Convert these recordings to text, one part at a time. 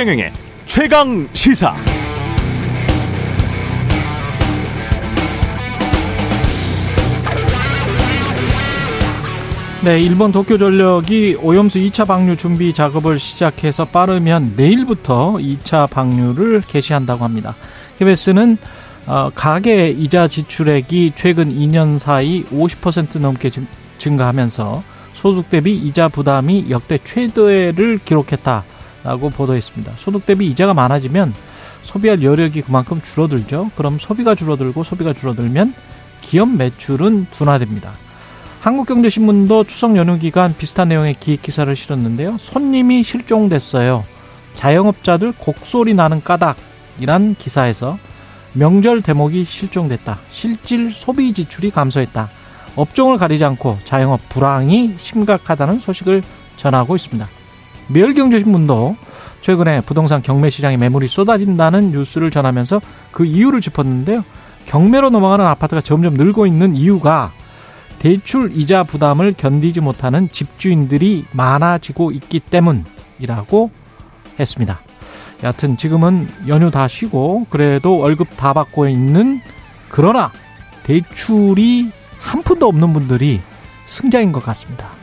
최경영의 최강 시사. 네, 일본 도쿄전력이 오염수 2차 방류 준비 작업을 시작해서 빠르면 내일부터 2차 방류를 개시한다고 합니다. KBS는 어, 가계 이자 지출액이 최근 2년 사이 50% 넘게 증가하면서 소득 대비 이자 부담이 역대 최대를 기록했다 라고 보도했습니다. 소득 대비 이자가 많아지면 소비할 여력이 그만큼 줄어들죠. 그럼 소비가 줄어들고 소비가 줄어들면 기업 매출은 둔화됩니다. 한국경제신문도 추석 연휴 기간 비슷한 내용의 기획 기사를 실었는데요. 손님이 실종됐어요. 자영업자들 곡소리 나는 까닭이란 기사에서 명절 대목이 실종됐다. 실질 소비 지출이 감소했다. 업종을 가리지 않고 자영업 불황이 심각하다는 소식을 전하고 있습니다. 매일경제신문도 최근에 부동산 경매 시장에 매물이 쏟아진다는 뉴스를 전하면서 그 이유를 짚었는데요. 경매로 넘어가는 아파트가 점점 늘고 있는 이유가 대출 이자 부담을 견디지 못하는 집주인들이 많아지고 있기 때문이라고 했습니다. 여하튼 지금은 연휴 다 쉬고 그래도 월급 다 받고 있는 그러나 대출이 한 푼도 없는 분들이 승자인 것 같습니다.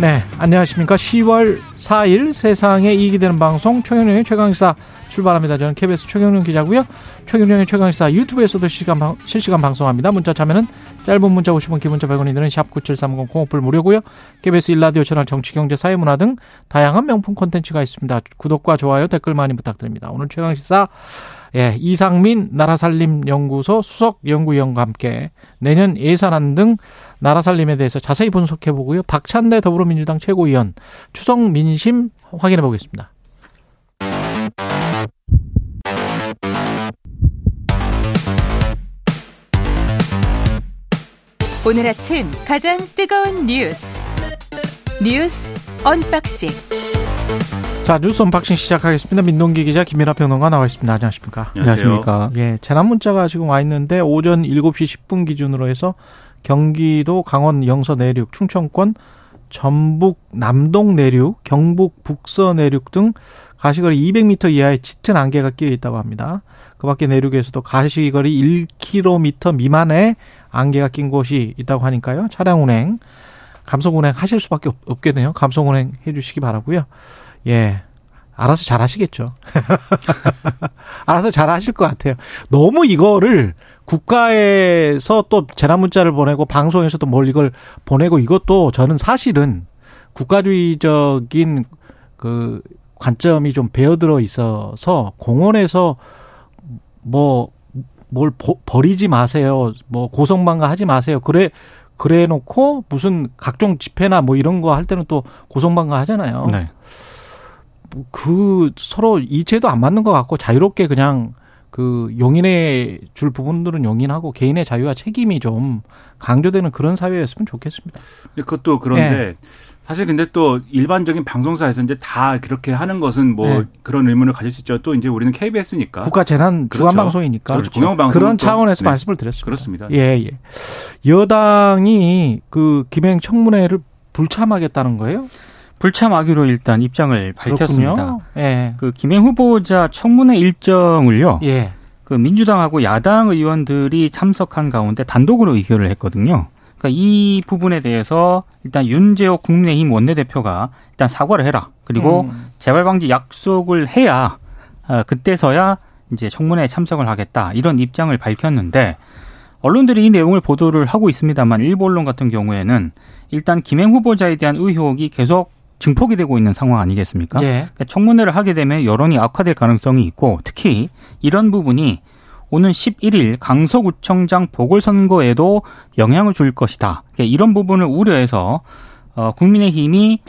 네, 안녕하십니까. 10월 4일 세상에 이익이 되는 방송 최경영의 최강사 출발합니다. 저는 KBS 최경영 기자고요. 최경영의 최강시사 유튜브에서도 실시간, 방, 실시간 방송합니다. 문자 참여는 짧은 문자 50원, 기본자 100원이 드는 샵9730 공업불 무료고요. KBS 일라디오 채널 정치, 경제, 사회, 문화 등 다양한 명품 콘텐츠가 있습니다. 구독과 좋아요, 댓글 많이 부탁드립니다. 오늘 최강시사 예, 이상민 나라살림연구소 수석연구위원과 함께 내년 예산안 등 나라살림에 대해서 자세히 분석해 보고요. 박찬대 더불어민주당 최고위원 추석 민심 확인해 보겠습니다. 오늘 아침 가장 뜨거운 뉴스 뉴스 unboxing 자 뉴스 unboxing 시작하겠습니다. 민동기 기자 김민하 평론가 나와 있습니다. 안녕하십니까? 안녕하십니까? 예, 재난 문자가 지금 와 있는데 오전 7시 10분 기준으로 해서 경기도 강원 영서 내륙, 충청권 전북 남동 내륙, 경북 북서 내륙 등 가시거리 200m 이하의 짙은 안개가 끼어 있다고 합니다. 그 밖에 내륙에서도 가시거리 1km 미만의 안개가 낀 곳이 있다고 하니까요. 차량 운행, 감속 운행 하실 수밖에 없겠네요. 감속 운행 해 주시기 바라고요. 예. 알아서 잘 하시겠죠. 알아서 잘 하실 것 같아요. 너무 이거를 국가에서 또 재난 문자를 보내고 방송에서도 뭘 이걸 보내고 이것도 저는 사실은 국가주의적인 그 관점이 좀 배어들어 있어서 공원에서 뭐 뭘 버리지 마세요. 뭐 고성방가 하지 마세요. 그래 그래 놓고 무슨 각종 집회나 뭐 이런 거 할 때는 또 고성방가 하잖아요. 네. 그 서로 이체도 안 맞는 것 같고 자유롭게 그냥 그 용인해 줄 부분들은 용인하고 개인의 자유와 책임이 좀 강조되는 그런 사회였으면 좋겠습니다. 그것도 그런데 네. 사실 근데 또 일반적인 방송사에서 이제 다 그렇게 하는 것은 뭐 네. 그런 의문을 가질 수 있죠. 또 이제 우리는 KBS니까 국가 재난 주간 그렇죠. 방송이니까 그렇죠. 공영방송 그런 차원에서 네. 말씀을 드렸습니다. 그렇습니다. 예, 예. 여당이 그 김행 청문회를 불참하겠다는 거예요? 불참하기로 일단 입장을 밝혔습니다. 예. 그 김행 후보자 청문회 일정을요. 예. 그 민주당하고 야당 의원들이 참석한 가운데 단독으로 의결을 했거든요. 그러니까 이 부분에 대해서 일단 윤재호 국민의힘 원내대표가 일단 사과를 해라. 그리고 음. 재발 방지 약속을 해야 어, 그때서야 이제 청문회에 참석을 하겠다. 이런 입장을 밝혔는데 언론들이 이 내용을 보도를 하고 있습니다만 일부 언론 같은 경우에는 일단 김행 후보자에 대한 의혹이 계속 증폭이 되고 있는 상황 아니겠습니까? 예. 그러니까 청문회를 하게 되면 여론이 악화될 가능성이 있고 특히 이런 부분이 오는 11일 강서구청장 보궐선거에도 영향을 줄 것이다. 그러니까 이런 부분을 우려해서 어, 국민의힘이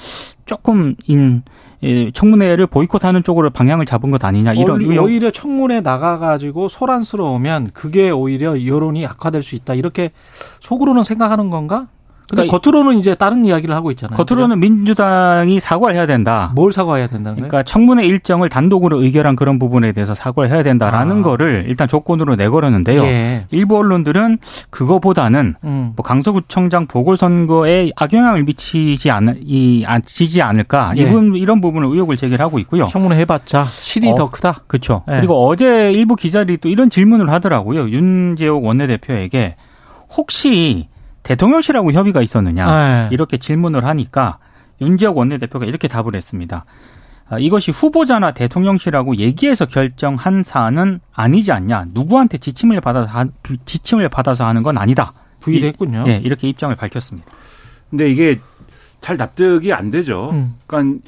조금 인 예, 청문회를 보이콧하는 쪽으로 방향을 잡은 것 아니냐 이런 오히려, 오히려 청문회 나가가지고 소란스러우면 그게 오히려 여론이 악화될 수 있다 이렇게 속으로는 생각하는 건가? 근데 그러니까 겉으로는 이제 다른 이야기를 하고 있잖아요. 겉으로는 그죠? 민주당이 사과를 해야 된다. 뭘 사과해야 된다는 거예요? 그러니까 청문회 일정을 단독으로 의결한 그런 부분에 대해서 사과를 해야 된다라는 아. 거를 일단 조건으로 내걸었는데요. 예. 일부 언론들은 그거보다는 음. 뭐 강서구청장 보궐선거에 악영향을 미치지 않, 이, 지지 않을까 예. 이분 이런 부분을 의혹을 제기하고 있고요. 청문회 해봤자 실이 어, 더 크다. 그렇죠. 예. 그리고 어제 일부 기자들이 또 이런 질문을 하더라고요. 윤재옥 원내대표에게 혹시 대통령실하고 협의가 있었느냐 네. 이렇게 질문을 하니까 윤지혁 원내대표가 이렇게 답을 했습니다. 아, 이것이 후보자나 대통령실하고 얘기해서 결정한 사안은 아니지 않냐. 누구한테 지침을 받아서 지침을 받아서 하는 건 아니다. 부인했군요. 예, 이렇게 입장을 밝혔습니다. 근데 이게 잘 납득이 안 되죠. 음. 그러니까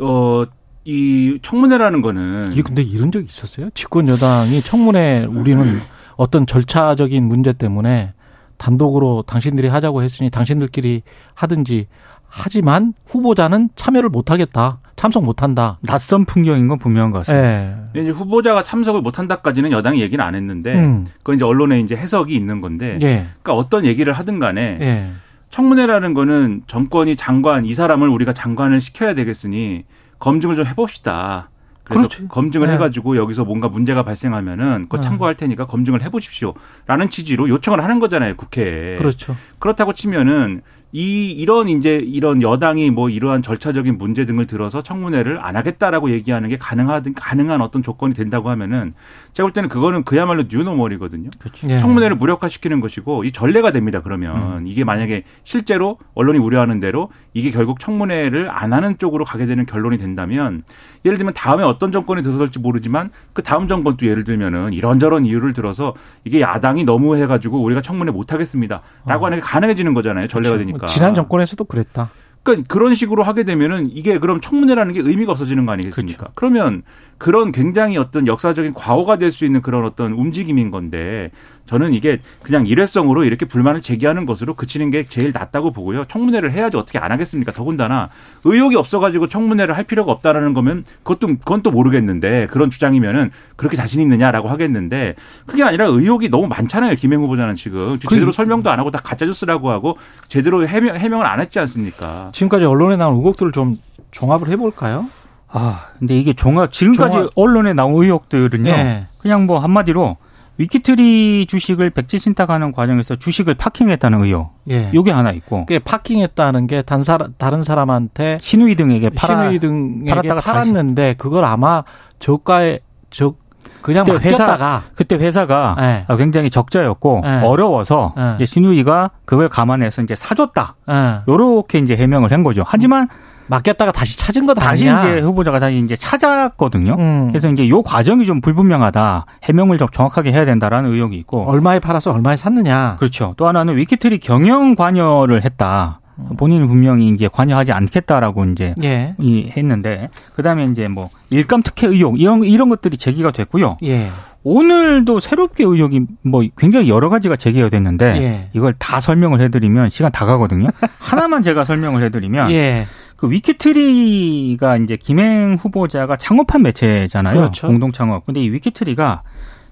어. 이 청문회라는 거는 이 근데 이런 적 있었어요? 집권 여당이 청문회 우리는 어떤 절차적인 문제 때문에 단독으로 당신들이 하자고 했으니 당신들끼리 하든지 하지만 후보자는 참여를 못 하겠다. 참석 못 한다. 낯선 풍경인 건 분명한 것 같습니다. 네. 이제 후보자가 참석을 못 한다까지는 여당이 얘기는 안 했는데 음. 그건 이제 언론에 이제 해석이 있는 건데 예. 그러니까 어떤 얘기를 하든 간에 예. 청문회라는 거는 정권이 장관 이 사람을 우리가 장관을 시켜야 되겠으니 검증을 좀 해봅시다. 그래서 그렇지. 검증을 네. 해가지고 여기서 뭔가 문제가 발생하면은 그거 네. 참고할 테니까 검증을 해보십시오라는 취지로 요청을 하는 거잖아요 국회에. 그렇죠. 그렇다고 치면은 이 이런 이제 이런 여당이 뭐 이러한 절차적인 문제 등을 들어서 청문회를 안 하겠다라고 얘기하는 게 가능하든 가능한 어떤 조건이 된다고 하면은 제가 볼 때는 그거는 그야말로 뉴노멀이거든요. 그렇죠. 예. 청문회를 무력화시키는 것이고 이 전례가 됩니다. 그러면 음. 이게 만약에 실제로 언론이 우려하는 대로 이게 결국 청문회를 안 하는 쪽으로 가게 되는 결론이 된다면 예를 들면 다음에 어떤 정권이 들어설지 모르지만 그 다음 정권도 예를 들면은 이런저런 이유를 들어서 이게 야당이 너무 해가지고 우리가 청문회 못 하겠습니다라고 어. 하는 게 가능해지는 거잖아요. 전례가 그렇죠. 되니까. 지난 정권에서도 그랬다. 그러니까 그런 식으로 하게 되면은 이게 그럼 청문회라는 게 의미가 없어지는 거 아니겠습니까? 그렇죠. 그러면 그런 굉장히 어떤 역사적인 과오가 될 수 있는 그런 어떤 움직임인 건데 저는 이게 그냥 일회성으로 이렇게 불만을 제기하는 것으로 그치는 게 제일 낫다고 보고요. 청문회를 해야지 어떻게 안 하겠습니까? 더군다나 의혹이 없어가지고 청문회를 할 필요가 없다라는 거면 그것도 그건 또 모르겠는데 그런 주장이면은 그렇게 자신 있느냐라고 하겠는데 그게 아니라 의혹이 너무 많잖아요. 김행 후보자는 지금 그 제대로 설명도 안 하고 다 가짜 뉴스라고 하고 제대로 해명, 해명을 안 했지 않습니까? 지금까지 언론에 나온 의혹들을 좀 종합을 해볼까요? 아, 근데 이게 종합 지금까지 종합. 언론에 나온 의혹들은요. 네. 그냥 뭐 한마디로 위키트리 주식을 백지 신탁하는 과정에서 주식을 파킹했다는 의혹. 예. 요게 하나 있고. 그게 파킹했다는 게 단 사람 다른 사람한테 신우이 등에게 팔아 신우이 등에게 팔았는데 다시. 그걸 아마 저가에 저 그냥 그때 맡겼다가 회사, 그때 회사가 네. 굉장히 적자였고 네. 어려워서 네. 이제 신우이가 그걸 감안해서 이제 사줬다. 네. 요렇게 이제 해명을 한 거죠. 하지만 음. 맡겼다가 다시 찾은 것 다시 아니냐. 이제 후보자가 다시 이제 찾았거든요. 음. 그래서 이제 요 과정이 좀 불분명하다. 해명을 좀 정확하게 해야 된다라는 의혹이 있고. 얼마에 팔아서 얼마에 샀느냐. 그렇죠. 또 하나는 위키트리 경영 관여를 했다. 음. 본인은 분명히 이제 관여하지 않겠다라고 이제 예. 했는데 그다음에 이제 뭐 일감 특혜 의혹 이런 이런 것들이 제기가 됐고요. 예. 오늘도 새롭게 의혹이 뭐 굉장히 여러 가지가 제기가 됐는데 예. 이걸 다 설명을 해드리면 시간 다 가거든요. 하나만 제가 설명을 해드리면 예. 그 위키트리가 이제 김행 후보자가 창업한 매체잖아요. 그렇죠. 공동 창업. 근데 이 위키트리가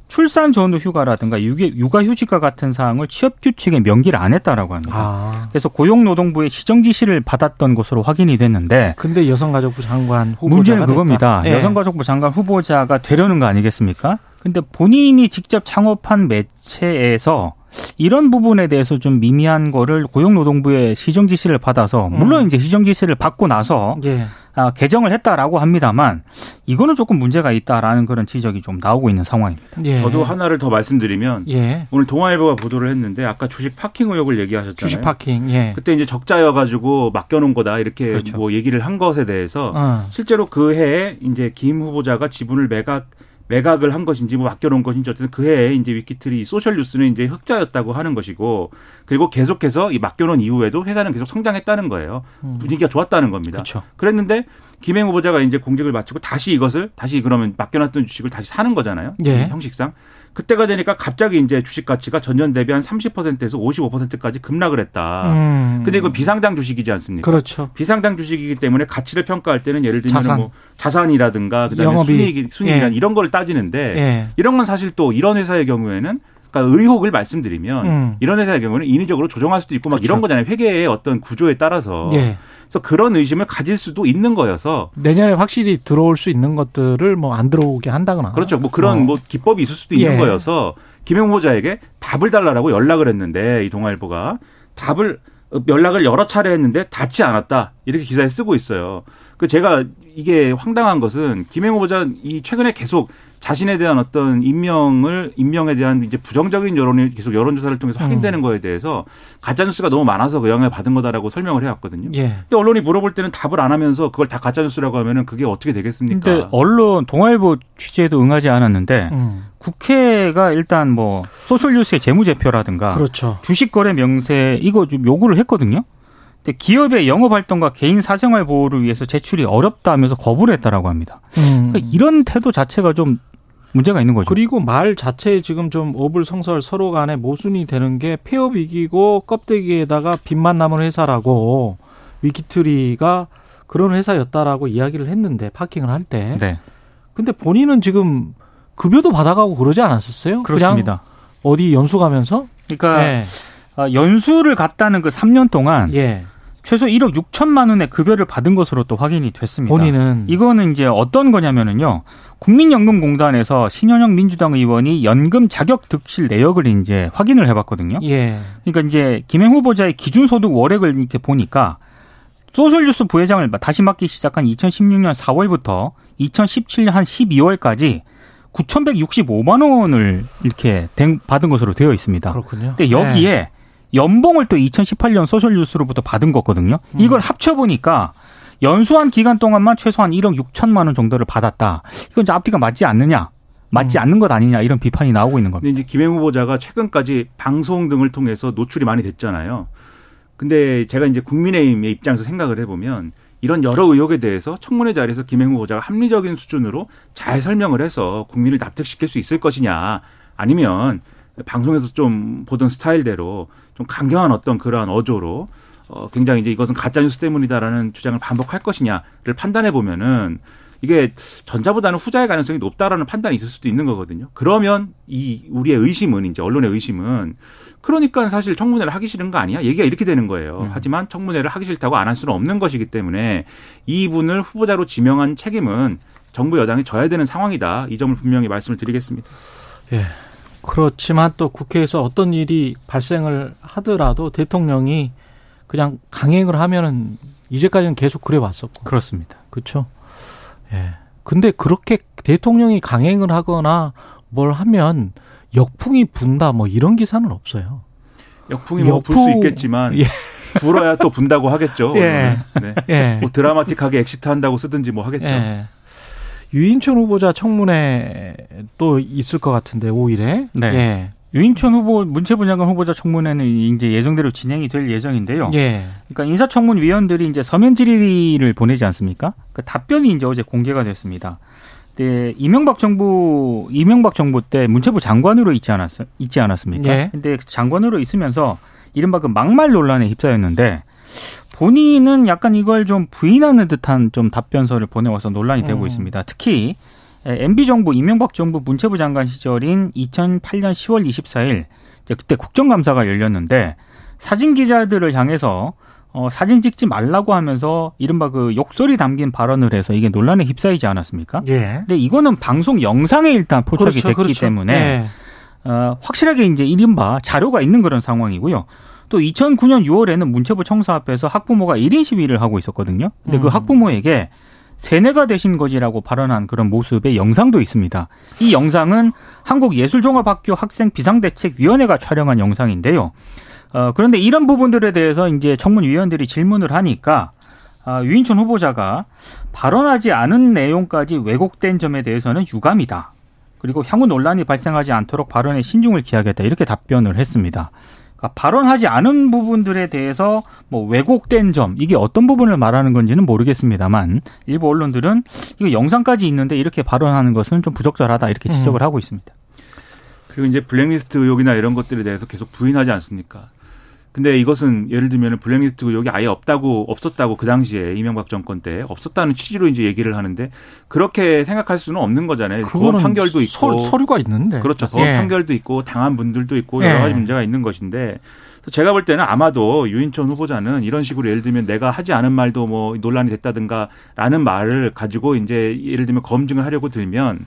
출산 전후 휴가라든가 육아 휴직과 같은 사항을 취업 규칙에 명기를 안 했다라고 합니다. 아. 그래서 고용노동부의 시정 지시를 받았던 것으로 확인이 됐는데 근데 여성가족부 장관 후보자가 문제는 그겁니다. 네. 여성가족부 장관 후보자가 되려는 거 아니겠습니까? 근데 본인이 직접 창업한 매체에서 이런 부분에 대해서 좀 미미한 거를 고용노동부의 시정 지시를 받아서 물론 음. 이제 시정 지시를 받고 나서 예. 아, 개정을 했다라고 합니다만 이거는 조금 문제가 있다라는 그런 지적이 좀 나오고 있는 상황입니다. 예. 저도 하나를 더 말씀드리면 예. 오늘 동아일보가 보도를 했는데 아까 주식 parking 의혹을 얘기하셨잖아요. 주식 parking. 예. 그때 이제 적자여 가지고 맡겨놓은 거다 이렇게 그렇죠. 뭐 얘기를 한 것에 대해서 어. 실제로 그 해에 이제 김 후보자가 지분을 매각 매각을 한 것인지 뭐 맡겨놓은 것인지 어쨌든 그 해에 이제 위키트리 소셜 뉴스는 이제 흑자였다고 하는 것이고 그리고 계속해서 이 맡겨놓은 이후에도 회사는 계속 성장했다는 거예요. 음. 분위기가 좋았다는 겁니다. 그렇죠. 그랬는데 김행 후보자가 이제 공직을 마치고 다시 이것을 다시 그러면 맡겨놨던 주식을 다시 사는 거잖아요. 예. 형식상. 그때가 되니까 갑자기 이제 주식 가치가 전년 대비 한 30%에서 55%까지 급락을 했다. 음. 근데 이건 비상장 주식이지 않습니까? 그렇죠. 비상장 주식이기 때문에 가치를 평가할 때는 예를 들면 자산. 뭐 자산이라든가 그다음에 영업이. 순이익, 순이익이란 예. 이런 걸 따지는데 예. 이런 건 사실 또 이런 회사의 경우에는 아까 의혹을 말씀드리면 음. 이런 회사의 경우는 인위적으로 조정할 수도 있고 막 그렇죠. 이런 거잖아요. 회계의 어떤 구조에 따라서. 예. 그래서 그런 의심을 가질 수도 있는 거여서 내년에 확실히 들어올 수 있는 것들을 뭐 안 들어오게 한다거나. 그렇죠. 뭐 그런 어. 뭐 기법이 있을 수도 있는 예. 거여서 김영 후보자에게 답을 달라라고 연락을 했는데 이 동아일보가 답을 연락을 여러 차례 했는데 닿지 않았다 이렇게 기사에 쓰고 있어요. 그 제가 이게 황당한 것은 김행 후보자 이 최근에 계속 자신에 대한 어떤 임명을 임명에 대한 이제 부정적인 여론이 계속 여론조사를 통해서 확인되는 음. 거에 대해서 가짜 뉴스가 너무 많아서 그 영향을 받은 거다라고 설명을 해왔거든요. 예. 근데 언론이 물어볼 때는 답을 안 하면서 그걸 다 가짜 뉴스라고 하면은 그게 어떻게 되겠습니까? 근데 언론 동아일보 취재에도 응하지 않았는데 음. 국회가 일단 뭐 소셜 뉴스의 재무제표라든가 그렇죠. 주식 거래 명세 이거 좀 요구를 했거든요. 근데 기업의 영업 활동과 개인 사생활 보호를 위해서 제출이 어렵다면서 거부를 했다라고 합니다. 음. 그러니까 이런 태도 자체가 좀 문제가 있는 거죠. 그리고 말 자체에 지금 좀 어불성설 서로 간에 모순이 되는 게 폐업 위기고 껍데기에다가 빚만 남은 회사라고 위키트리가 그런 회사였다라고 이야기를 했는데 파킹을 할 때. 네. 근데 본인은 지금 급여도 받아가고 그러지 않았었어요? 그렇습니다. 어디 연수 가면서? 그러니까 네. 연수를 갔다는 그 3년 동안 예. 최소 1억 6천만 원의 급여를 받은 것으로 또 확인이 됐습니다. 본인은 이거는 이제 어떤 거냐면은요. 국민연금공단에서 신현영 민주당 의원이 연금 자격 득실 내역을 이제 확인을 해봤거든요. 예. 그러니까 이제 김행 후보자의 기준소득 월액을 이렇게 보니까 소셜뉴스 부회장을 다시 맡기 시작한 2016년 4월부터 2017년 한 12월까지 9,165만 원을 이렇게 받은 것으로 되어 있습니다. 그렇군요. 근데 여기에 네. 연봉을 또 2018년 소셜뉴스로부터 받은 거거든요. 음. 이걸 합쳐보니까 연수한 기간 동안만 최소한 1억 6천만 원 정도를 받았다. 이건 이제 앞뒤가 맞지 않느냐. 맞지 음. 않는 것 아니냐 이런 비판이 나오고 있는 겁니다. 근데 이제 김행 후보자가 최근까지 방송 등을 통해서 노출이 많이 됐잖아요. 근데 제가 이제 국민의힘의 입장에서 생각을 해보면 이런 여러 의혹에 대해서 청문회 자리에서 김행 후보자가 합리적인 수준으로 잘 설명을 해서 국민을 납득시킬 수 있을 것이냐 아니면 방송에서 좀 보던 스타일대로 좀 강경한 어떤 그러한 어조로 어 굉장히 이제 이것은 가짜 뉴스 때문이다라는 주장을 반복할 것이냐를 판단해 보면은 이게 전자보다는 후자의 가능성이 높다라는 판단이 있을 수도 있는 거거든요. 그러면 이 우리의 의심은 이제 언론의 의심은 그러니까 사실 청문회를 하기 싫은 거 아니야? 얘기가 이렇게 되는 거예요. 음. 하지만 청문회를 하기 싫다고 안 할 수는 없는 것이기 때문에 이분을 후보자로 지명한 책임은 정부 여당이 져야 되는 상황이다. 이 점을 분명히 말씀을 드리겠습니다. 예. 그렇지만 또 국회에서 어떤 일이 발생을 하더라도 대통령이 그냥 강행을 하면은 이제까지는 계속 그래 왔었고. 그렇습니다. 그렇죠. 예. 근데 그렇게 대통령이 강행을 하거나 뭘 하면 역풍이 분다 뭐 이런 기사는 없어요. 역풍이 뭐 불수 있겠지만 예. 불어야 또 분다고 하겠죠. 예. 네. 예. 뭐 드라마틱하게 exit 한다고 쓰든지 뭐 하겠죠. 예. 유인촌 후보자 청문회 또 있을 것 같은데 5일에. 네. 예. 유인촌 후보 문체부 장관 후보자 청문회는 이제 예정대로 진행이 될 예정인데요. 예. 그러니까 인사청문 위원들이 이제 서면 질의를 보내지 않습니까? 그 답변이 이제 어제 공개가 됐습니다. 네, 이명박 정부 이명박 정부 때 문체부 장관으로 있지 않았 있지 않았습니까? 예. 근데 장관으로 있으면서 이른바 그 막말 논란에 휩싸였는데 본인은 약간 이걸 좀 부인하는 듯한 좀 답변서를 보내와서 논란이 되고 음. 있습니다. 특히 MB 정부 이명박 정부 문체부 장관 시절인 2008년 10월 24일 그때 국정감사가 열렸는데 사진 기자들을 향해서 어, 사진 찍지 말라고 하면서 이른바 그 욕설이 담긴 발언을 해서 이게 논란에 휩싸이지 않았습니까? 예. 근데 이거는 방송 영상에 일단 포착이 그렇죠, 됐기 그렇죠. 때문에 예. 어, 확실하게 이제 이른바 자료가 있는 그런 상황이고요. 또 2009년 6월에는 문체부 청사 앞에서 학부모가 1인 시위를 하고 있었거든요. 근데 그 음. 그 학부모에게 세뇌가 되신 거지라고 발언한 그런 모습의 영상도 있습니다. 이 영상은 한국예술종합학교 학생 비상대책위원회가 촬영한 영상인데요. 어, 그런데 이런 부분들에 대해서 이제 청문위원들이 질문을 하니까 아, 유인촌 후보자가 발언하지 않은 내용까지 왜곡된 점에 대해서는 유감이다. 그리고 향후 논란이 발생하지 않도록 발언에 신중을 기하겠다. 이렇게 답변을 했습니다. 그러니까 발언하지 않은 부분들에 대해서 뭐 왜곡된 점 이게 어떤 부분을 말하는 건지는 모르겠습니다만 일부 언론들은 이거 영상까지 있는데 이렇게 발언하는 것은 좀 부적절하다 이렇게 지적을 음. 하고 있습니다. 그리고 이제 블랙리스트 의혹이나 이런 것들에 대해서 계속 부인하지 않습니까? 근데 이것은 예를 들면 블랙리스트 의혹이 아예 없다고 없었다고 그 당시에 이명박 정권 때 없었다는 취지로 이제 얘기를 하는데 그렇게 생각할 수는 없는 거잖아요. 그건 판결도 있고 서, 류가 있는데 그렇죠. 서 예. 판결도 있고 당한 분들도 있고 여러 가지 예. 문제가 있는 것인데 제가 볼 때는 아마도 유인천 후보자는 이런 식으로 예를 들면 내가 하지 않은 말도 뭐 논란이 됐다든가라는 말을 가지고 이제 예를 들면 검증을 하려고 들면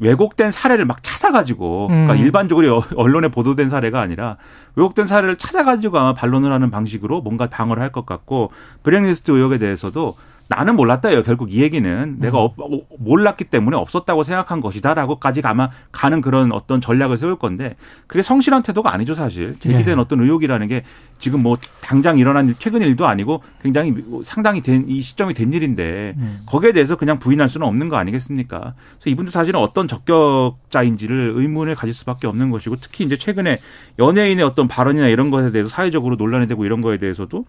왜곡된 사례를 막 찾아가지고 그러니까 음. 일반적으로 언론에 보도된 사례가 아니라 왜곡된 사례를 찾아가지고 아마 반론을 하는 방식으로 뭔가 방어를 할 것 같고 브렉리스트 의혹에 대해서도 나는 몰랐다요. 결국 이 얘기는 내가 음. 어, 몰랐기 때문에 없었다고 생각한 것이다라고까지 아마 가는 그런 어떤 전략을 세울 건데 그게 성실한 태도가 아니죠 사실 제기된 네. 어떤 의혹이라는 게 지금 뭐 당장 일어난 일, 최근 일도 아니고 굉장히 상당히 된 이 시점이 된 일인데 음. 거기에 대해서 그냥 부인할 수는 없는 거 아니겠습니까? 그래서 이분도 사실은 어떤 적격자인지를 의문을 가질 수밖에 없는 것이고 특히 이제 최근에 연예인의 어떤 발언이나 이런 것에 대해서 사회적으로 논란이 되고 이런 거에 대해서도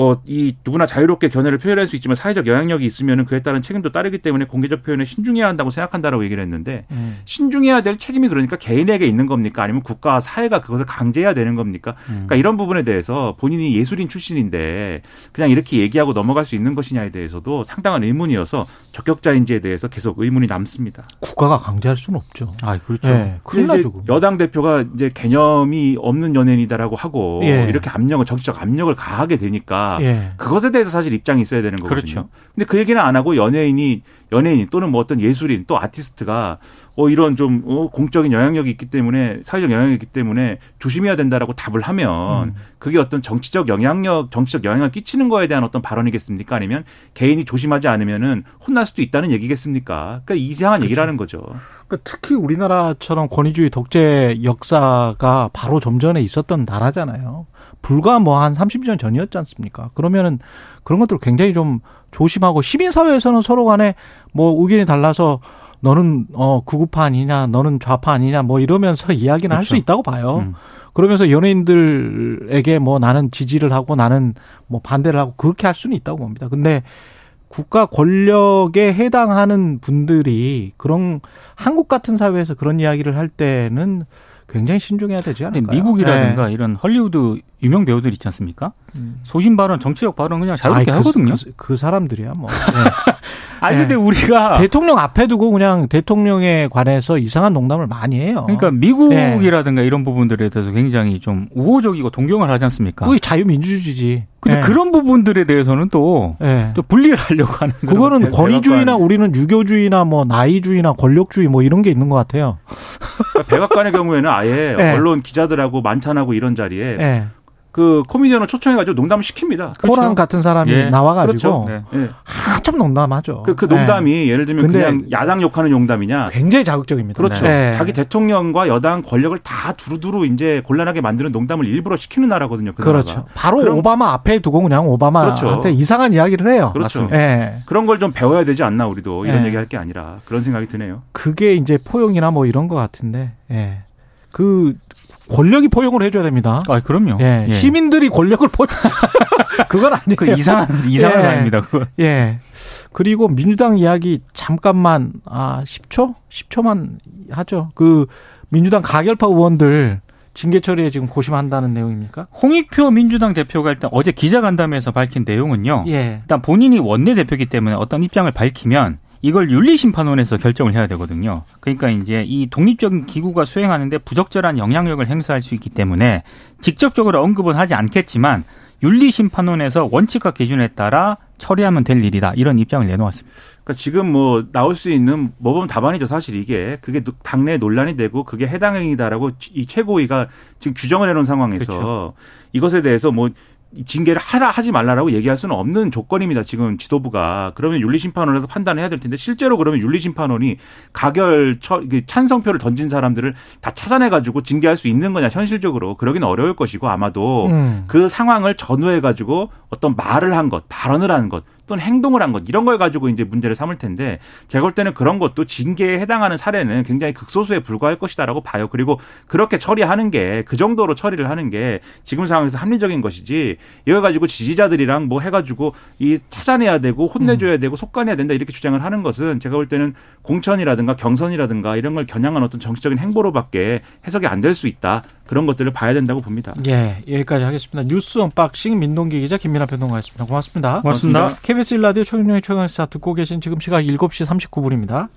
어, 이 누구나 자유롭게 견해를 표현할 수 있지만 사회적 영향력이 있으면 그에 따른 책임도 따르기 때문에 공개적 표현에 신중해야 한다고 생각한다라고 얘기를 했는데 음. 신중해야 될 책임이 그러니까 개인에게 있는 겁니까 아니면 국가 사회가 그것을 강제해야 되는 겁니까? 음. 그러니까 이런 부분에 대해서 본인이 예술인 출신인데 그냥 이렇게 얘기하고 넘어갈 수 있는 것이냐에 대해서도 상당한 의문이어서 적격자인지에 대해서 계속 의문이 남습니다. 국가가 강제할 수는 없죠. 아, 그렇죠. 네, 큰일 나죠. 여당 대표가 이제 개념이 없는 연예인이다라고 하고 예. 이렇게 압력을 정치적 압력을 가하게 되니까 예. 그것에 대해서 사실 입장이 있어야 되는 거거든요. 그렇죠. 근데 그 얘기는 안 하고 연예인이 연예인 또는 뭐 어떤 예술인 또 아티스트가 어 이런 좀 어, 공적인 영향력이 있기 때문에 사회적 영향력이 있기 때문에 조심해야 된다라고 답을 하면 음. 그게 어떤 정치적 영향력 정치적 영향을 끼치는 거에 대한 어떤 발언이겠습니까? 아니면 개인이 조심하지 않으면은 혼날 수도 있다는 얘기겠습니까? 그러니까 이상한 그렇죠. 얘기라는 거죠. 그러니까 특히 우리나라처럼 권위주의 독재 역사가 바로 좀 전에 있었던 나라잖아요. 불과 뭐 한 30년 전이었지 않습니까? 그러면은 그런 것들 굉장히 좀 조심하고 시민사회에서는 서로 간에 뭐 의견이 달라서 너는 어 구구파 아니냐, 너는 좌파 아니냐, 뭐 이러면서 이야기는 그렇죠. 할수 있다고 봐요. 음. 그러면서 연예인들에게 뭐 나는 지지를 하고 나는 뭐 반대를 하고 그렇게 할 수는 있다고 봅니다. 근데 국가 권력에 해당하는 분들이 그런 한국 같은 사회에서 그런 이야기를 할 때는 굉장히 신중해야 되지 않을까요? 미국이라든가 네. 이런 헐리우드 유명 배우들 있지 않습니까? 음. 소신 발언, 정치적 발언 그냥 자유롭게 아이, 그, 하거든요. 그, 그, 사람들이야 뭐. 네. 아니 근데 네. 우리가 대통령 앞에 두고 그냥 대통령에 관해서 이상한 농담을 많이 해요. 그러니까 미국이라든가 네. 이런 부분들에 대해서 굉장히 좀 우호적이고 동경을 하지 않습니까? 그게 자유민주주의지. 근데 네. 그런 부분들에 대해서는 또, 네. 또 분리를 하려고 하는 그거는 권위주의나 우리는 유교주의나 뭐 나이주의나 권력주의 뭐 이런 게 있는 것 같아요. 그러니까 백악관의 경우에는 아예 네. 언론 기자들하고 만찬하고 이런 자리에 네. 그 코미디언을 초청해가지고 농담을 시킵니다. 그렇죠? 코란 같은 사람이 예. 나와가지고 그렇죠. 네. 한참 농담하죠. 그, 그 농담이 네. 예를 들면 그냥 야당 욕하는 농담이냐? 굉장히 자극적입니다. 그렇죠. 네. 자기 대통령과 여당 권력을 다 두루두루 이제 곤란하게 만드는 농담을 일부러 시키는 나라거든요. 그 그렇죠. 나라가. 바로 그럼, 오바마 앞에 두고 그냥 오바마한테 그렇죠. 이상한 이야기를 해요. 그렇죠. 네. 그런 걸 좀 배워야 되지 않나 우리도 이런 네. 얘기할 게 아니라 그런 생각이 드네요. 그게 이제 포용이나 뭐 이런 것 같은데. 예. 그 권력이 포용을 해줘야 됩니다. 아, 그럼요. 예, 예. 시민들이 권력을 포용. 그건 아니에요. 그 이상한 이상한 예. 사람입니다. 그건. 예. 그리고 민주당 이야기 잠깐만 아 10초 10초만 하죠. 그 민주당 가결파 의원들 징계 처리에 지금 고심한다는 내용입니까? 홍익표 민주당 대표가 일단 어제 기자간담회에서 밝힌 내용은요. 예. 일단 본인이 원내 대표기 때문에 어떤 입장을 밝히면 이걸 윤리심판원에서 결정을 해야 되거든요. 그러니까 이제 이 독립적인 기구가 수행하는데 부적절한 영향력을 행사할 수 있기 때문에 직접적으로 언급은 하지 않겠지만 윤리심판원에서 원칙과 기준에 따라 처리하면 될 일이다 이런 입장을 내놓았습니다. 그러니까 지금 뭐 나올 수 있는 모범 답안이죠 사실 이게 그게 당내 논란이 되고 그게 해당 행위다라고 이 최고위가 지금 규정을 해놓은 상황에서 그렇죠. 이것에 대해서 뭐 징계를 하라 하지 말라라고 얘기할 수는 없는 조건입니다. 지금 지도부가 그러면 윤리심판원에서 판단해야 될 텐데 실제로 그러면 윤리심판원이 가결 처, 찬성표를 던진 사람들을 다 찾아내 가지고 징계할 수 있는 거냐 현실적으로 그러기는 어려울 것이고 아마도 음. 그 상황을 전후해 가지고 어떤 말을 한 것, 발언을 한 것. 또는 행동을 한 것 이런 걸 가지고 이제 문제를 삼을 텐데 제가 볼 때는 그런 것도 징계에 해당하는 사례는 굉장히 극소수에 불과할 것이다라고 봐요. 그리고 그렇게 처리하는 게 그 정도로 처리를 하는 게 지금 상황에서 합리적인 것이지 이걸 가지고 지지자들이랑 뭐 해가지고 이 찾아내야 되고 혼내줘야 음. 되고 솎아내야 된다 이렇게 주장을 하는 것은 제가 볼 때는 공천이라든가 경선이라든가 이런 걸 겨냥한 어떤 정치적인 행보로밖에 해석이 안 될 수 있다. 그런 것들을 봐야 된다고 봅니다. 예, 여기까지 하겠습니다. 뉴스 unboxing 민동기 기자 김민하 평론가였습니다. 고맙습니다. 고맙습니다. KBS 1라디오 최경영의 최강시사 듣고 계신 지금 시각 7시 39분입니다.